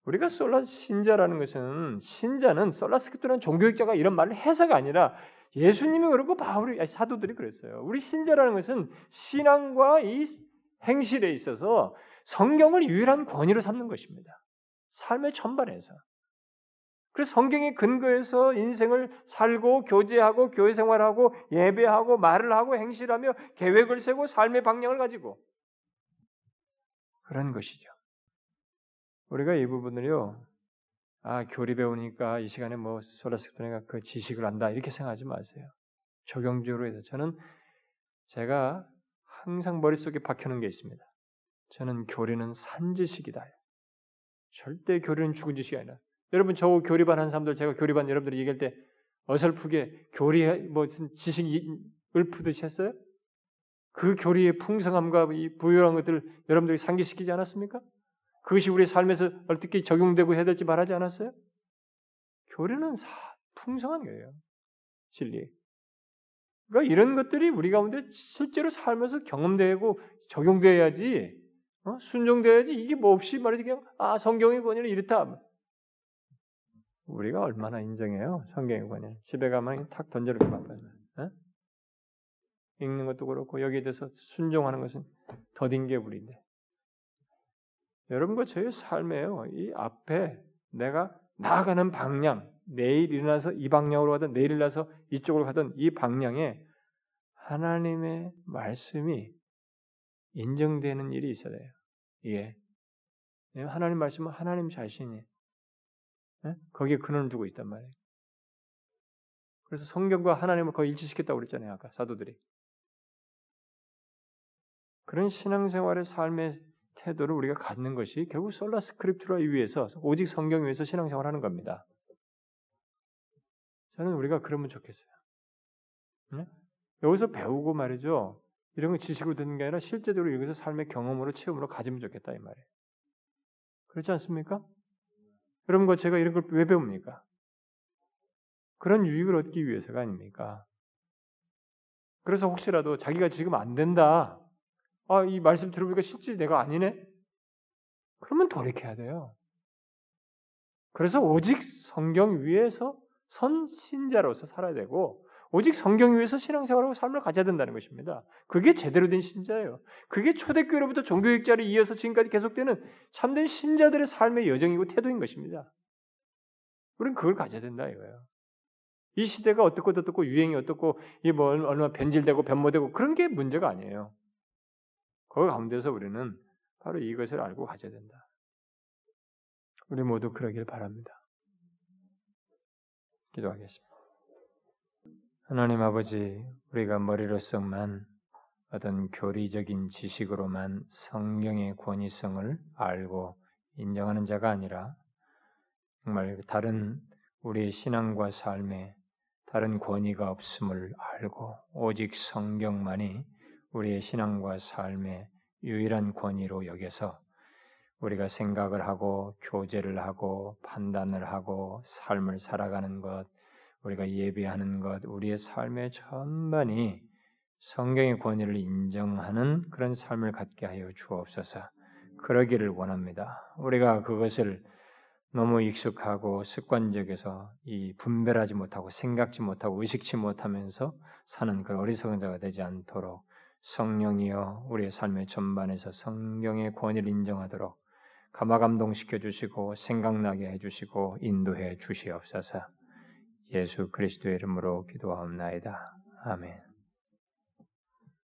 우리가 솔라 신자라는 것은 신자는 솔라스크트라는 종교학자가 이런 말을 해서가 아니라 예수님이 그러고 바울이 사도들이 그랬어요. 우리 신자라는 것은 신앙과 이 행실에 있어서 성경을 유일한 권위로 삼는 것입니다. 삶의 전반에서. 그래서 성경의 근거에서 인생을 살고 교제하고 교회 생활하고 예배하고 말을 하고 행실하며 계획을 세고 삶의 방향을 가지고 그런 것이죠. 우리가 이 부분을요. 아, 교리 배우니까 이 시간에 뭐 솔라스크토니가 그 지식을 안다 이렇게 생각하지 마세요. 적용적으로 해서 저는 제가 항상 머릿속에 박혀놓은 게 있습니다. 저는 교리는 산지식이다. 절대 교리는 죽은 지식이 아니라. 여러분 저 교리반 한 사람들 제가 교리반 여러분들이 얘기할 때 어설프게 교리 무슨 지식이 읊프듯이 했어요? 그 교리의 풍성함과 이 부유한 것들을 여러분들이 상기시키지 않았습니까? 그것이 우리 삶에서 어떻게 적용되고 해야 될지 말하지 않았어요? 교리는 풍성한 거예요. 진리. 그러니까 이런 것들이 우리 가운데 실제로 살면서 경험되고 적용돼야지 어? 순종돼야지 이게 뭐 없이 말이지 그냥 아 성경의 권위는 이렇다. 우리가 얼마나 인정해요 성경의 권위. 집에 가면 탁 던져놓고 바빠요. 어? 읽는 것도 그렇고 여기에 대해서 순종하는 것은 더딘 게 우리인데 여러분과 저의 삶에요. 이 앞에 내가 나아가는 방향, 내일 일어나서 이 방향으로 가든 내일 일어나서 이쪽으로 가든 이 방향에 하나님의 말씀이 인정되는 일이 있어야 돼요. 이게 하나님 말씀은 하나님 자신이 예? 거기에 근원을 두고 있단 말이에요. 그래서 성경과 하나님을 거의 일치시켰다고 그랬잖아요. 아까 사도들이. 그런 신앙생활의 삶의 태도를 우리가 갖는 것이 결국 솔라 스크립트라 위해서 오직 성경 위에서 신앙생활하는 겁니다. 저는 우리가 그러면 좋겠어요. 네? 여기서 배우고 말이죠. 이런 거 지식으로 듣는 게 아니라 실제적으로 여기서 삶의 경험으로 체험으로 가지면 좋겠다 이 말이에요. 그렇지 않습니까? 여러분과 제가 이런 걸 왜 배웁니까? 그런 유익을 얻기 위해서가 아닙니까? 그래서 혹시라도 자기가 지금 안 된다. 아, 이 말씀 들어보니까 실제 내가 아니네? 그러면 돌이켜야 돼요. 그래서 오직 성경 위에서 선신자로서 살아야 되고, 오직 성경 위에서 신앙생활하고 삶을 가져야 된다는 것입니다. 그게 제대로 된 신자예요. 그게 초대교회로부터 종교육자를 이어서 지금까지 계속되는 참된 신자들의 삶의 여정이고 태도인 것입니다. 우리는 그걸 가져야 된다 이거예요. 이 시대가 어떻고 어떻고 유행이 어떻고 이뭐 얼마나 변질되고 변모되고 그런 게 문제가 아니에요. 그 가운데서 우리는 바로 이것을 알고 가져야 된다. 우리 모두 그러길 바랍니다. 기도하겠습니다. 하나님 아버지, 우리가 머리로서만 어떤 교리적인 지식으로만 성경의 권위성을 알고 인정하는 자가 아니라 정말 다른 우리의 신앙과 삶에 다른 권위가 없음을 알고 오직 성경만이 우리의 신앙과 삶의 유일한 권위로 여겨서 우리가 생각을 하고 교제를 하고 판단을 하고 삶을 살아가는 것, 우리가 예배하는 것, 우리의 삶의 전반이 성경의 권위를 인정하는 그런 삶을 갖게 하여 주옵소서. 그러기를 원합니다. 우리가 그것을 너무 익숙하고 습관적에서 이 분별하지 못하고 생각지 못하고 의식치 못하면서 사는 그 어리석은 자가 되지 않도록 성령이여 우리의 삶의 전반에서 성경의 권위를 인정하도록 감화감동시켜 주시고 생각나게 해 주시고 인도해 주시옵소서. 예수 그리스도의 이름으로 기도하옵나이다. 아멘.